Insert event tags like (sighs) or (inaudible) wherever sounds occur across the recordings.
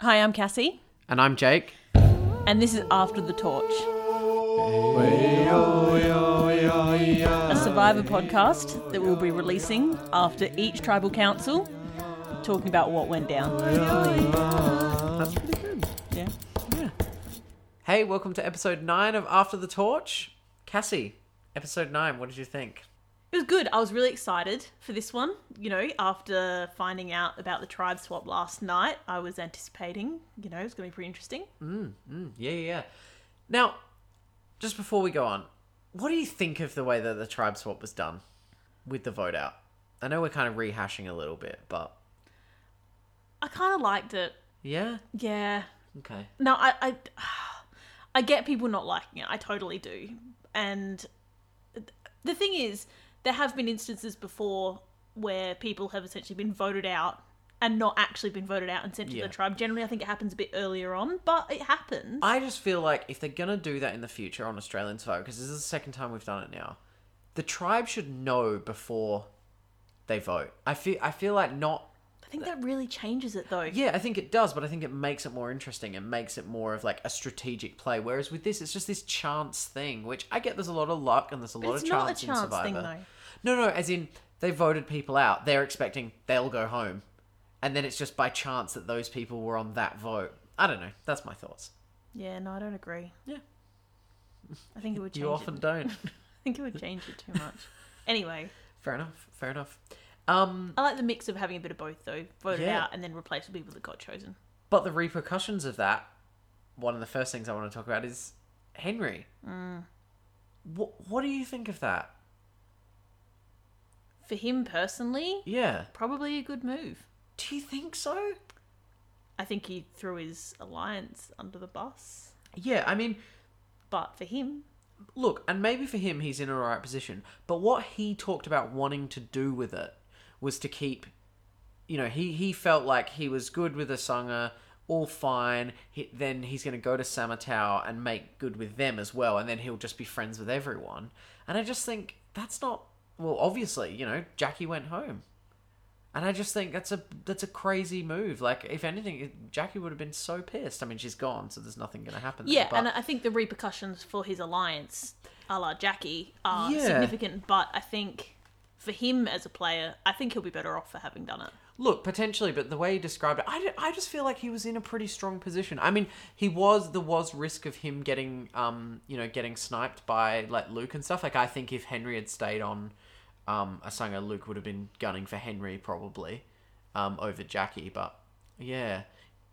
Hi, I'm Cassie, And I'm Jake. and this is After the Torch, a survivor podcast that we'll be releasing after each tribal council, talking about what went down. That's pretty good. Yeah. Yeah. Hey, welcome to episode 9 of After the Torch. Cassie, episode 9, what did you think? It was good. I was really excited for this one. You know, after finding out about the tribe swap last night, I was anticipating, you know, it's going to be pretty interesting. Mm, yeah, yeah, yeah. Now, just before we go on, what do you think of the way that the tribe swap was done with the vote out? I know we're kind of rehashing a little bit, but I kind of liked it. yeah, Yeah. okay. No, I, I, (sighs) I get people not liking it. I totally do. And the thing is, there have been instances before where people have essentially been voted out and not actually been voted out and sent to Yeah. the tribe. Generally, I think it happens a bit earlier on, but it happens. I just feel like if they're gonna do that in the future on Australian Survivor, because this is the second time we've done it now, the tribe should know before they vote. I feel I feel like not. I think that really changes it, though. Yeah, I think it does, but I think it makes it more interesting. It makes it more of like a strategic play. Whereas with this, it's just this chance thing, which I get. There's a lot of luck and there's a lot it's of not a chance, in Survivor. thing, though. No, no, as in they voted people out. They're expecting they'll go home, and then it's just by chance that those people were on that vote. I don't know. That's my thoughts. Yeah, no, I don't agree. Yeah. I think it would (laughs) change You often it. don't. (laughs) I think it would change it too much. Anyway, Fair enough. Fair enough. Um, I like the mix of having a bit of both, though. Voted Yeah. out and then replaced with people that got chosen. but the repercussions of that, one of the first things I want to talk about is Henry. What What do you think of that? For him personally, Yeah. probably a good move. Do you think so? I think he threw his alliance under the bus. Yeah. I mean, But for him, look, and maybe for him, he's in a right position. But what he talked about wanting to do with it was to keep, you know, he he felt like he was good with Asanga, all fine. He, then he's going to go to Samatau and make good with them as well, and then he'll just be friends with everyone. And I just think that's not well. Obviously, you know, Jackie went home. And I just think that's a that's a crazy move. Like, if anything, Jackie would have been so pissed. I mean, she's gone, so there's nothing going to happen. there, yeah, but- and I think the repercussions for his alliance, a la Jackie, are Yeah. significant. But I think for him as a player, I think he'll be better off for having done it. Look, potentially, but the way he described it, I, I just feel like he was in a pretty strong position. I mean, he was there was risk of him getting um you know getting sniped by like Luke and stuff. Like I think if Henry had stayed on um Asanga, Luke would have been gunning for Henry probably um over Jackie. But yeah,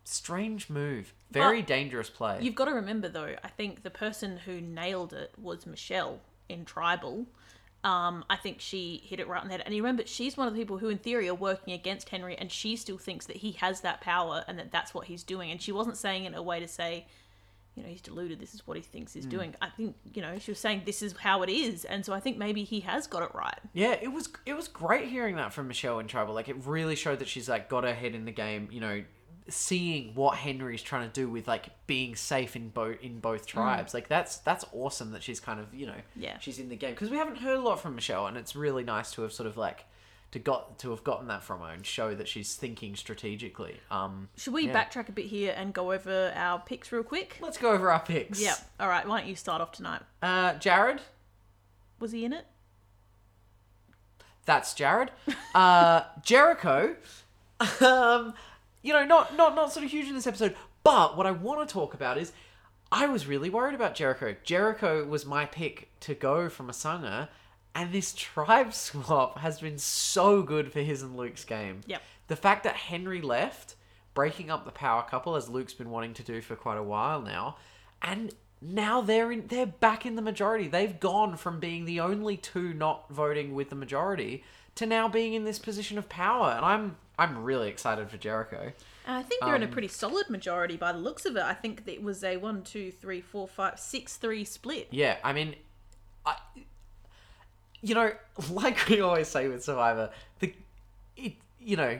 strange move, very But dangerous play. You've got to remember, though, I think the person who nailed it was Michelle in Tribal. Um, I think she hit it right on the head. And you remember, she's one of the people who, in theory, are working against Henry, and she still thinks that he has that power and that that's what he's doing. And she wasn't saying it in a way to say, you know, he's deluded. This is what he thinks he's doing. I think, you know, she was saying this is how it is, and so I think maybe he has got it right. Yeah, it was it was great hearing that from Michelle in Trouble. Like it really showed that she's like got her head in the game. You know, seeing what Henry's trying to do with like being safe in both in both tribes. Like that's that's awesome that she's kind of you know Yeah. she's in the game because we haven't heard a lot from Michelle, and it's really nice to have sort of like to got to have gotten that from her and show that she's thinking strategically. Um, Should we Yeah. backtrack a bit here and go over our picks real quick? let's go over our picks. Yep. All right. Why don't you start off tonight? Uh, Jared. Was he in it? That's Jared. Uh, Jericho. (laughs) Um, you know, not not not sort of huge in this episode, but what I want to talk about is I was really worried about Jericho. Jericho was my pick to go from Asanga, and this tribe (laughs) swap has been so good for his and Luke's game. Yep. The fact that Henry left, breaking up the power couple as Luke's been wanting to do for quite a while now, and now they're in they're back in the majority. They've gone from being the only two not voting with the majority to now being in this position of power. And I'm I'm really excited for Jericho. I think they're in a Um, pretty solid majority by the looks of it. I think it was a one, two, three, four, five, six, three split. Yeah, I mean, I, you know, (laughs) like we always say with Survivor, the it you know,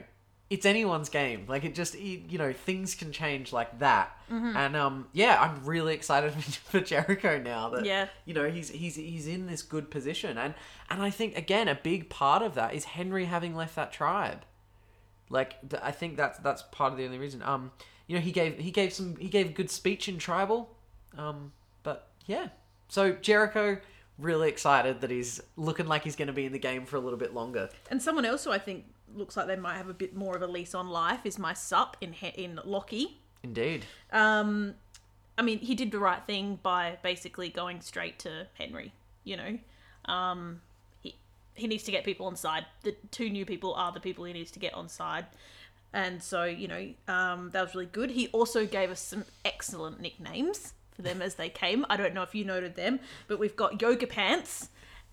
it's anyone's game. Like it just it, you know things can change like that. Mm-hmm. And um, yeah, I'm really excited (laughs) for Jericho now that Yeah. you know he's he's he's in this good position. And and I think again a big part of that is Henry having left that tribe. Like I think that's that's part of the only reason. Um, you know, he gave he gave some he gave a good speech in tribal. Um, but yeah, so Jericho really excited that he's looking like he's going to be in the game for a little bit longer. And someone else who I think looks like they might have a bit more of a lease on life is my sup in He- in Lockie. Indeed. Um, I mean, he did the right thing by basically going straight to Henry. You know, um, he needs to get people on side. The two new people are the people he needs to get on side, and so you know um, that was really good. He also gave us some excellent nicknames for them as they came. I don't know if you noted them, but we've got Yoga Pants.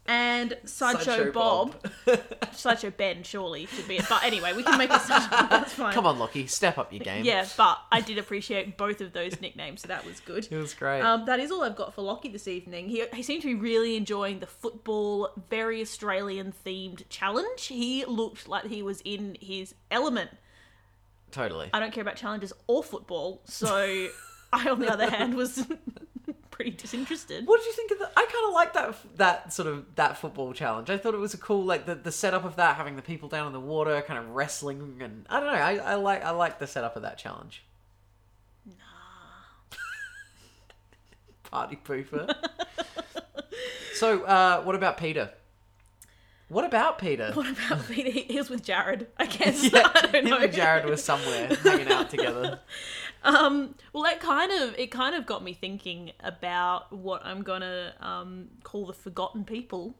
And Sideshow, Sideshow Bob, Bob. (laughs) Sideshow Ben, surely should be it. But anyway, we can make it. That's fine. Come on, Lockie, step up your game. Yeah, but I did appreciate both of those nicknames, so that was good. It was great. Um, that is all I've got for Lockie this evening. He, he seemed to be really enjoying the football, very Australian themed challenge. He looked like he was in his element. totally. I don't care about challenges or football, so (laughs) I, on the other hand, was pretty disinterested. What did you think of that? I kind of like that that sort of that football challenge. I thought it was a cool like the, the setup of that, having the people down in the water, kind of wrestling, and I don't know. I, I like I like the setup of that challenge. Nah. (laughs) Party pooper. so, uh, what about Peter? What about Peter? What about Peter? He, was with Jared, I guess. (laughs) yeah, (laughs) I don't him know. and Jared were somewhere hanging out together. Um, well, that kind of it kind of got me thinking about what I'm gonna um, call the forgotten people.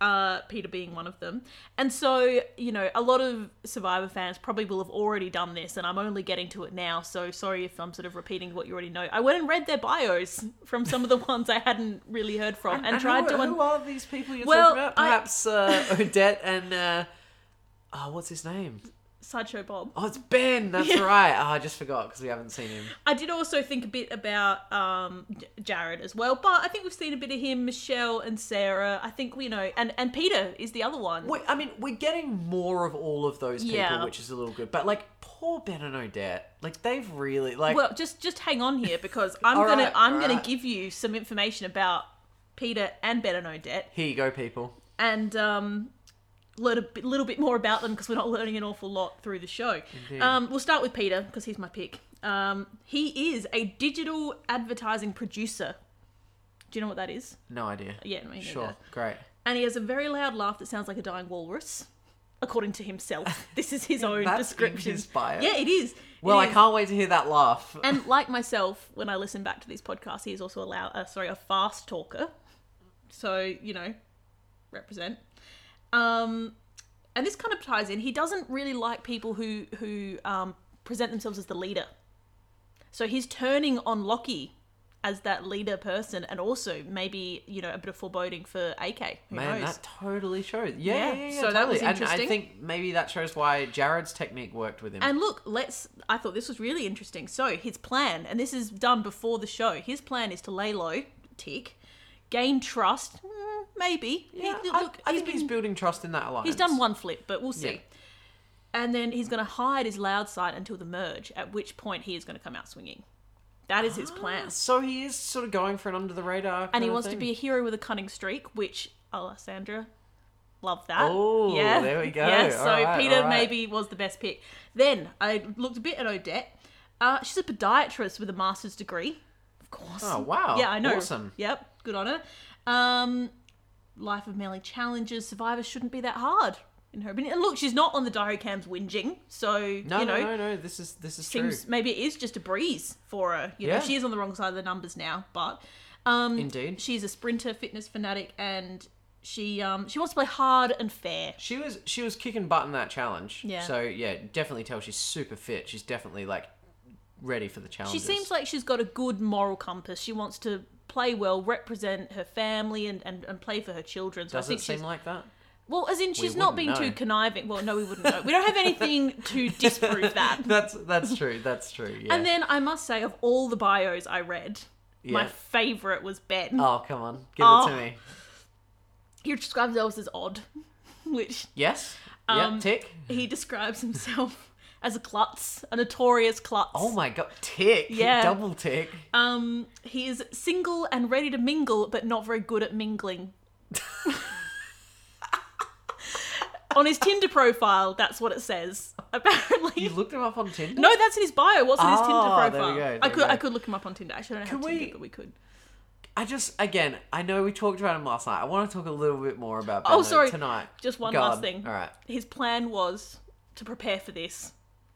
Uh, Peter being one of them, and so you know, a lot of Survivor fans probably will have already done this, and I'm only getting to it now. So sorry if I'm sort of repeating what you already know. I went and read their bios from some of the (laughs) ones I hadn't really heard from, and, tried who, to. un- Who are these people you're Well, talking about? I- Perhaps uh, (laughs) Odette and uh, oh, what's his name? Sideshow Bob. Oh, it's Ben. That's Yeah. right. Oh, I just forgot because we haven't seen him. I did also think a bit about um, J- Jared as well, but I think we've seen a bit of him, Michelle and Sarah. I think we know, and and Peter is the other one. We, I mean, we're getting more of all of those people, Yeah. which is a little good. But like, poor Ben and Odette, like they've really like. Well, just just hang on here because (laughs) I'm All gonna right, I'm all gonna right. give you some information about Peter and Ben and Odette, here you go, people. and um, learn a bit, little bit more about them because we're not learning an awful lot through the show. Um, we'll start with Peter because he's my pick. Um, he is a digital advertising producer. Do you know what that is? No idea. Yeah, me neither. Sure, great. And he has a very loud laugh that sounds like a dying walrus, according to himself. (laughs) This is his own That's in description. his bio? Yeah, it is. It Well, I is. can't wait to hear that laugh. And (laughs) like myself, when I listen back to these podcasts, he is also a loud, uh, sorry, a fast talker. So you know, represent. Um, and this kind of ties in. He doesn't really like people who who um, present themselves as the leader. So he's turning on Lockie as that leader person, and also maybe you know a bit of foreboding for AK. Who Man, knows? that totally shows. Yeah, Yeah, yeah, yeah, so that totally. was And interesting. I think maybe that shows why Jared's technique worked with him. And look, let's. I thought this was really interesting. So his plan, and this is done before the show. His plan is to lay low, tick, gain trust, mm, maybe. He- yeah, look, I, I think been- he's building trust in that alliance. he's done one flip, but we'll see. Yeah. And then he's going to hide his loud side until the merge, at which point he is going to come out swinging. That is his plan. So he is sort of going for an under the radar. and he wants to be a hero with a cunning streak, which Alessandra love that. Oh, yeah, there we go. (laughs) Yeah, so right, Peter right. maybe was the best pick. Then I looked a bit at Odette. Uh, she's a podiatrist with a master's degree, of course. Oh wow! Yeah, I know. Awesome. Yep, good on her. Um, life of Melly challenges. Survivor shouldn't be that hard, in her opinion. And look, she's not on the diary cams whinging, so No, you no, know. no, no. This is this is Seems true. maybe it is just a breeze for her. You know, Yeah. she is on the wrong side of the numbers now, but um, Indeed. she's a sprinter, fitness fanatic, and she um she wants to play hard and fair. She was she was kicking butt in that challenge. Yeah. So yeah, definitely tell she's super fit. She's definitely like ready for the challenge. She seems like she's got a good moral compass. She wants to play well, represent her family, and, and, and play for her children. So Does I think it seem she's like that? well, as in she's not being wouldn't too conniving. Well, no, we wouldn't know. We don't have (laughs) anything to disprove that. (laughs) That's that's true. That's true. Yeah. And then I must say, of all the bios I read, my favorite was Ben. oh come on, give Oh. it to me. He describes himself as odd, (laughs) which Yes. Um, yeah. Tick. he describes himself as a klutz, a notorious klutz. Oh my god. Tick. Yeah. Double tick. Um, he is single and ready to mingle, but not very good at mingling. (laughs) on his Tinder profile, that's what it says. Apparently, You looked him up on Tinder? no, that's in his bio. What's in his Tinder Ah, there profile? we go, I could, I could look him up on Tinder. Actually, I don't have Can Tinder, we- but we could. I just again, I know we talked about him last night. I want to talk a little bit more about Ben Oh, sorry. tonight. Just one last thing. All right. His plan was to prepare for this.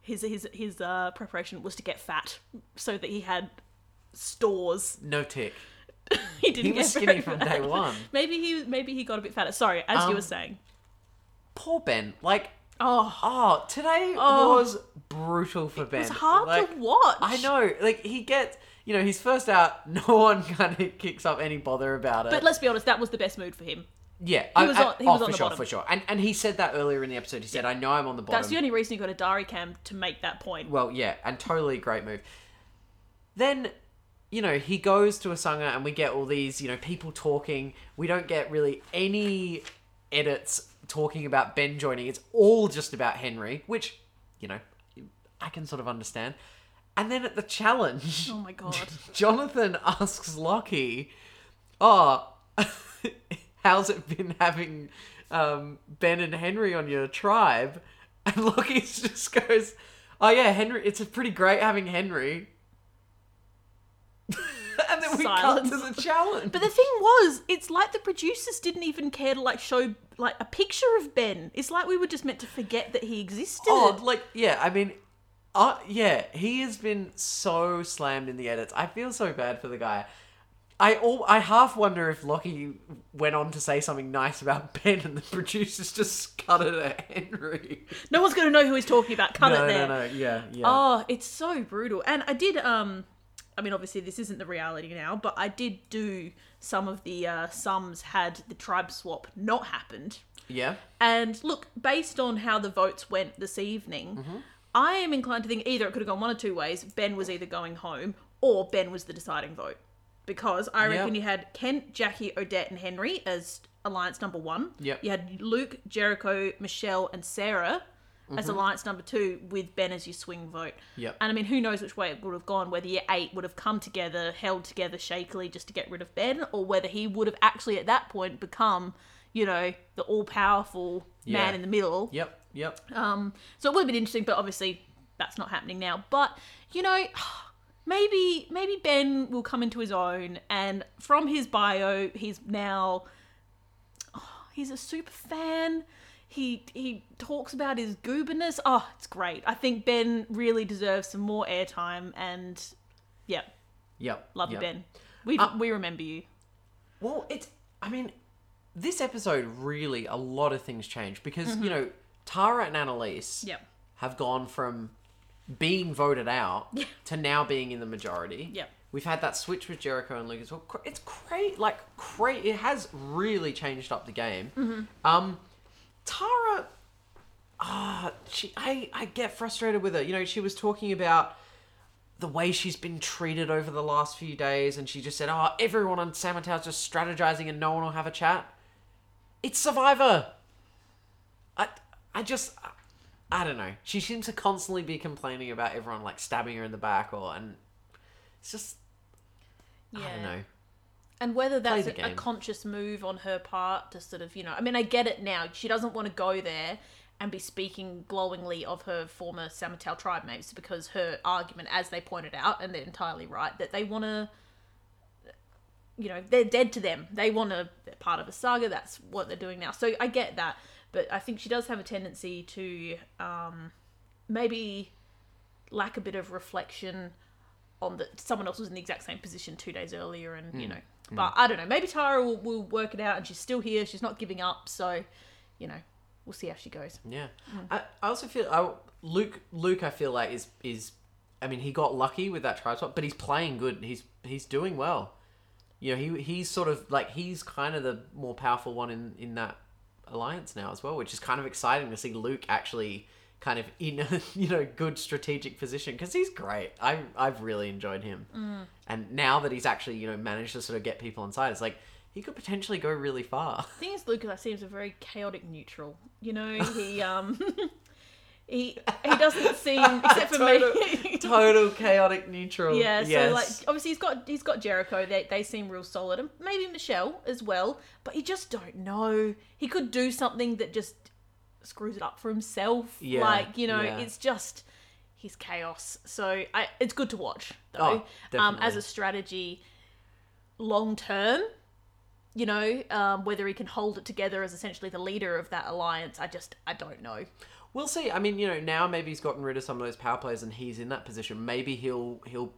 His his his uh, preparation was to get fat, so that he had stores. No tick. (laughs) he didn't He get was skinny from day one. (laughs) Maybe he maybe he got a bit fatter. Sorry, as you Um, were saying. Poor Ben. Like, Oh, oh, today Oh. was brutal for Ben. it's hard Like, to watch. I know. Like he gets, you know, he's first out. (laughs) No one kind of kicks up any bother about it. But let's be honest, that was the best mood for him. Yeah, he was on- he oh, was oh, on for the sure, bottom. for sure. And and he said that earlier in the episode. He said, "I know I'm on the bottom." That's the only reason he got a diary cam to make that point. Well, yeah, and totally great move. Then, you know, he goes to Asanga and we get all these, you know, people talking. We don't get really any edits talking about Ben joining. It's all just about Henry, which, you know, I can sort of understand. And then at the challenge, Oh my god. (laughs) Jonathan asks Lockie, "Oh, (laughs) how's it been having um, Ben and Henry on your tribe?" (laughs) And Lockie just goes, "Oh yeah, Henry. It's a pretty great having Henry." (laughs) and then we Silence. cut to the challenge. But the thing was, it's like the producers didn't even care to like show like a picture of Ben. It's like we were just meant to forget that he existed. Oh, like yeah, I mean, uh, yeah, he has been so slammed in the edits. I feel so bad for the guy. I all I half wonder if Lockie went on to say something nice about (laughs) Ben, and the producers just cut it at Henry. No one's gonna know who he's talking about. Cut no, it there. no, no, yeah, yeah. Oh, it's so brutal. And I did um I mean obviously this isn't the reality now, but I did do some of the uh sums had the tribe swap not happened. yeah, And look, based on how the votes went this evening, Mm-hmm. I am inclined to think either it could have gone one of two ways. Ben was either going home or Ben was the deciding vote. Because I reckon Yep. you had Kent, Jackie, Odette, and Henry as alliance number one. Yep. You had Luke, Jericho, Michelle, and Sarah Mm-hmm. as alliance number two with Ben as your swing vote. Yep. And I mean, who knows which way it would have gone, whether your eight would have come together, held together shakily just to get rid of Ben, or whether he would have actually at that point become, you know, the all powerful man in the middle. yep, yep. Um, so it would have been interesting, but obviously that's not happening now. But you know, maybe maybe Ben will come into his own, and from his bio, he's now oh, he's a super fan. He he talks about his gooberness. Oh, it's great. I think Ben really deserves some more airtime, and yeah, Yep. love yep. you, Ben. We Uh, we remember you. Well, it's. I mean, this episode really a lot of things change because you know Tara and Annalise Yep. have gone from being voted out Yeah. to now being in the majority. Yep. We've had that switch with Jericho and Lucas. well. It's great, like great. It has really changed up the game. Mm-hmm. Um, Tara, ah, she, I, I get frustrated with her. You know, she was talking about the way she's been treated over the last few days, and she just said, "Oh, everyone on Samatau's just strategizing, and no one will have a chat." It's Survivor. I, I just, I don't know. She seems to constantly be complaining about everyone like stabbing her in the back, or and it's just, I don't know. And whether that's a, a conscious move on her part to sort of, you know, I mean, I get it now. She doesn't want to go there and be speaking glowingly of her former Samatau tribe mates because her argument, as they pointed out, and they're entirely right, that they want to, you know, they're dead to them. They want to, they're part of a saga. That's what they're doing now. So I get that. But I think she does have a tendency to um, maybe lack a bit of reflection on that someone else was in the exact same position two days earlier and Hmm. you know but i don't know maybe tara will, will work it out and she's still here she's not giving up so you know we'll see how she goes Yeah, Mm. I, I also feel I, Luke. Luke, I feel like is is. I mean, he got lucky with that swap, but he's playing good. He's he's doing well. You know, he he's sort of like he's kind of the more powerful one in in that alliance now as well, which is kind of exciting to see Luke actually kind of in a (laughs) you know good strategic position because he's great. I I've really enjoyed him, Mm. and now that he's actually you know managed to sort of get people inside, it's like he could potentially go really far. the thing is lucas seems a very chaotic neutral you know he (laughs) um (laughs) he he doesn't (laughs) seem except for me Total chaotic neutral. Yeah, so like obviously he's got he's got Jericho. They they seem real solid, and maybe Michelle as well. But you just don't know. He could do something that just screws it up for himself. Yeah, like you know, yeah. it's just he's chaos. So I, it's good to watch though. Oh, um, as a strategy, long term. You know, um, whether he can hold it together as essentially the leader of that alliance, I just I don't know. We'll see. I mean, you know, now maybe he's gotten rid of some of those power plays and he's in that position. Maybe he'll he'll,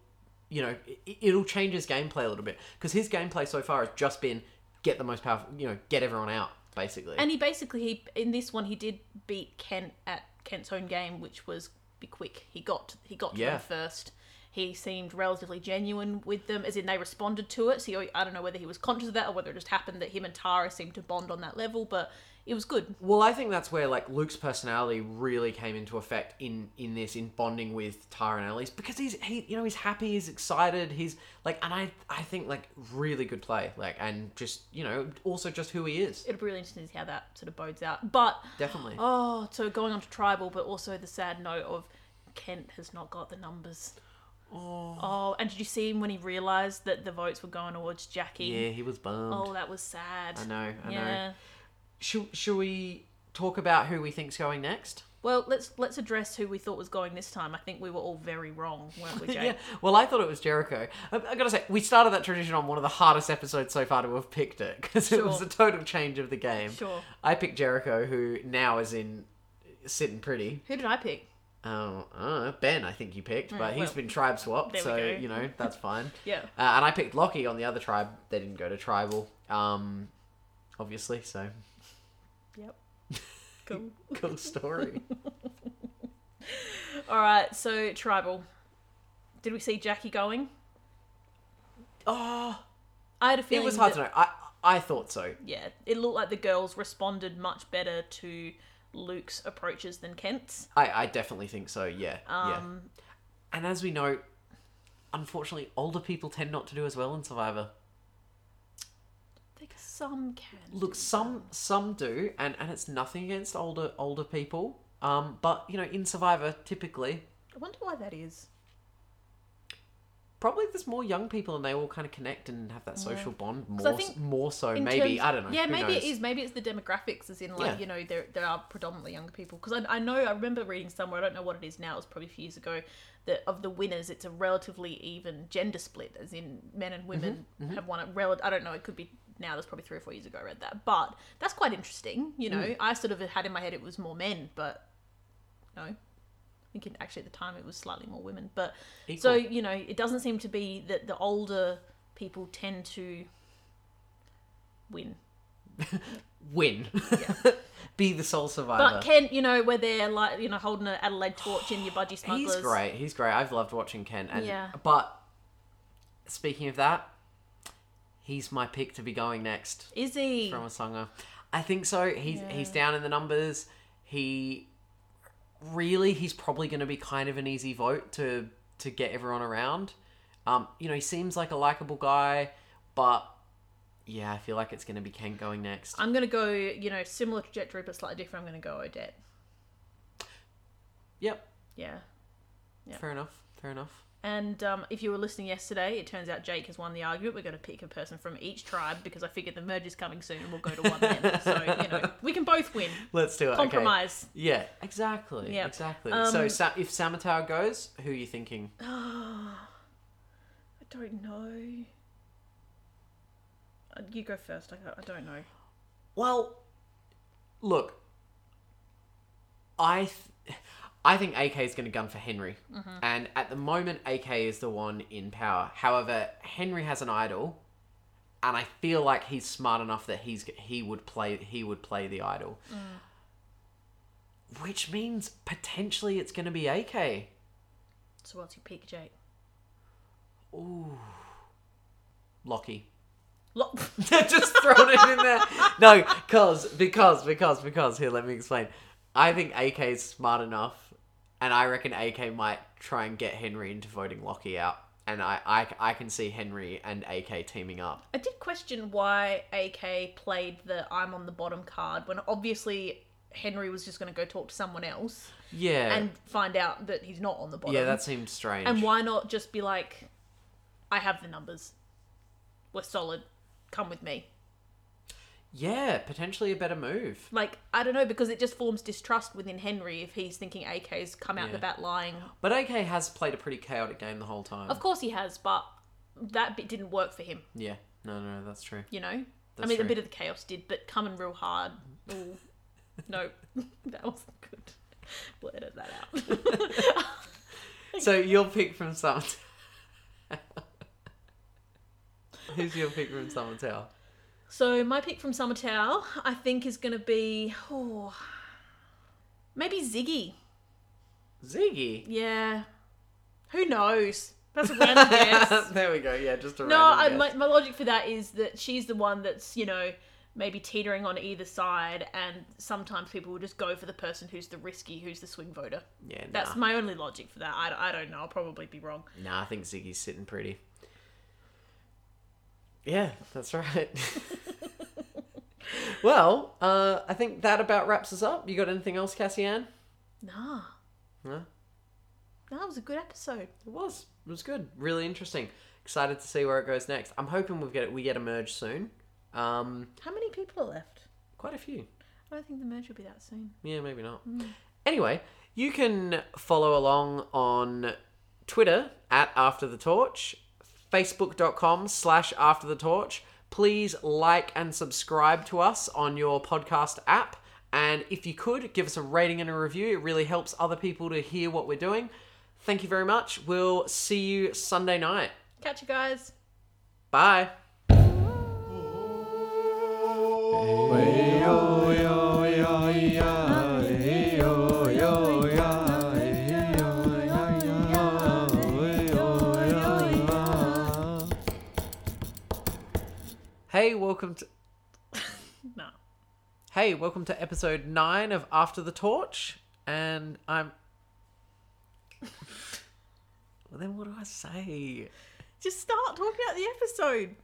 you know, it, it'll change his gameplay a little bit because his gameplay so far has just been get the most powerful, you know, get everyone out basically. And he basically he in this one he did beat Kent at Kent's own game, which was be quick. He got he got to Yeah. them first. He seemed relatively genuine with them, as in they responded to it. So I don't know whether he was conscious of that or whether it just happened that him and Tara seemed to bond on that level, but it was good. Well, I think that's where like Luke's personality really came into effect in in this in bonding with Tara and Elise because he's he you know he's happy, he's excited, he's like and I I think like really good play like and just you know also just who he is It'll be really interesting to see how that sort of bodes out. But definitely. oh, so going on to tribal, but also the sad note of Kent has not got the numbers. Oh, oh and did you see him when he realised that the votes were going towards Jackie? Yeah, he was bummed. Oh, that was sad. I know, I know. Should should we talk about who we think's going next? Well, let's let's address who we thought was going this time. I think we were all very wrong, weren't we, (laughs) Jake? Yeah. Well, I thought it was Jericho. I, I gotta say, we started that tradition on one of the hardest episodes so far to have picked it because it was a total change of the game. Sure. I picked Jericho, who now is in sitting pretty. Who did I pick? Oh, I. Ben, I think you picked, but he's well, been tribe swapped, so you know that's (laughs) fine. Yeah. Uh, and I picked Lockie on the other tribe. They didn't go to tribal, um, obviously. So Yep. (laughs) Cool. cool story. (laughs) all right. So tribal. Did we see Jackie going? oh, I had a feeling it was hard that- to know. I I thought so. Yeah, it looked like the girls responded much better to Luke's approaches than Kent's. I I definitely think so. Yeah, yeah. Um, And as we know, unfortunately, older people tend not to do as well in Survivor. Think some can. Look, some some do, and and it's nothing against older older people. Um, but you know, in Survivor, typically, I wonder why that is. probably there's more young people, and they all kind of connect and have that social bond I more think more so. Maybe terms- I don't know. Yeah, maybe knows? it is. Maybe it's the demographics, as in like Yeah. you know there there are predominantly younger people. Because I, I know I remember reading somewhere. I don't know what it is now. It was probably a few years ago. That of the winners, it's a relatively even gender split, as in men and women Mm-hmm, have won it. Rel- I don't know. It could be now. That's probably three or four years ago. I read that, but that's quite interesting. You know, Mm. I sort of had in my head it was more men, but no. I think it, actually at the time it was slightly more women, but so you know it doesn't seem to be that the older people tend to win. (laughs) win. (laughs) Be the sole survivor. But Kent, you know, where they're like, you know, holding an Adelaide torch in your budgie (sighs) smugglers. He's great. He's great. I've loved watching Ken. And, Yeah. But speaking of that, he's my pick to be going next Is he? from a songer. I think so. He's he's down in the numbers. He really he's probably going to be kind of an easy vote to to get everyone around. Um, you know, he seems like a likable guy, but yeah, I feel like it's going to be Ken going next. I'm gonna go, you know, similar trajectory but slightly different. I'm gonna go Odette. Yep. Yeah. Yeah. Fair enough. Fair enough. And um, if you were listening yesterday, it turns out Jake has won the argument. We're going to pick a person from each tribe because I figured the merge is coming soon and we'll go to one then. (laughs) So, you know, we can both win. Let's do it. okay. Compromise. Yeah, exactly. Yeah. Exactly. Um, so Sa- if Samatau goes, who are you thinking? (sighs) I don't know. Uh, You go first. I, I don't know. Well, look, I th- I think AK is going to gun for Henry, mm-hmm. and at the moment, AK is the one in power. However, Henry has an idol, and I feel like he's smart enough that he's he would play he would play the idol, mm. which means potentially it's going to be AK. So what's your pick, Jake? Ooh, Lockie. Lo- (laughs) (laughs) just throwing it in there. No, cause because because because here, let me explain. I think AK is smart enough, and I reckon AK might try and get Henry into voting Lockie out, and I I, I can see Henry and AK teaming up. I did question why AK played the I'm on the bottom card when obviously Henry was just going to go talk to someone else Yeah, and find out that he's not on the bottom. yeah, that seemed strange. And why not just be like, I have the numbers. We're solid. Come with me. Yeah, potentially a better move. Like, I don't know, because it just forms distrust within Henry if he's thinking AK's come out Yeah. the bat lying. But AK has played a pretty chaotic game the whole time. Of course he has, but that bit didn't work for him, Yeah, no, no, no, that's true. you know? I That's mean, true. a bit of the chaos did, but coming real hard. Ooh. (laughs) no, (laughs) that wasn't good. We'll edit that out. (laughs) So your pick from Summer Tower. Who's your pick from Samatau? So, my pick from Samatau, I think, is going to be. Oh, maybe Ziggy. Ziggy. Yeah. Who knows? That's a (laughs) random guess. there we go. Yeah, just a No, I, random my, my logic for that is that she's the one that's, you know, maybe teetering on either side, and sometimes people will just go for the person who's the risky, who's the swing voter. Yeah, nah. That's my only logic for that. I, I don't know. I'll probably be wrong. Nah, I think Ziggy's sitting pretty. Yeah, that's right. (laughs) well, uh, I think that about wraps us up. You got anything else, Cassian? Nah. No? That was a good episode. It was. It was good. Really interesting. Excited to see where it goes next. I'm hoping we get we get a merge soon. Um, How many people are left? quite a few. I don't think the merge will be that soon. Yeah, maybe not. Anyway, you can follow along on Twitter at After the Torch, Facebook.com slash After the Torch. Please like and subscribe to us on your podcast app. And if you could, give us a rating and a review. It really helps other people to hear what we're doing. Thank you very much. We'll see you Sunday night. Catch you guys. Bye. Hey, welcome to (laughs) No. Hey, welcome to episode 9 of After the Torch. And I'm (laughs) Well then what do I say? Just start talking about the episode.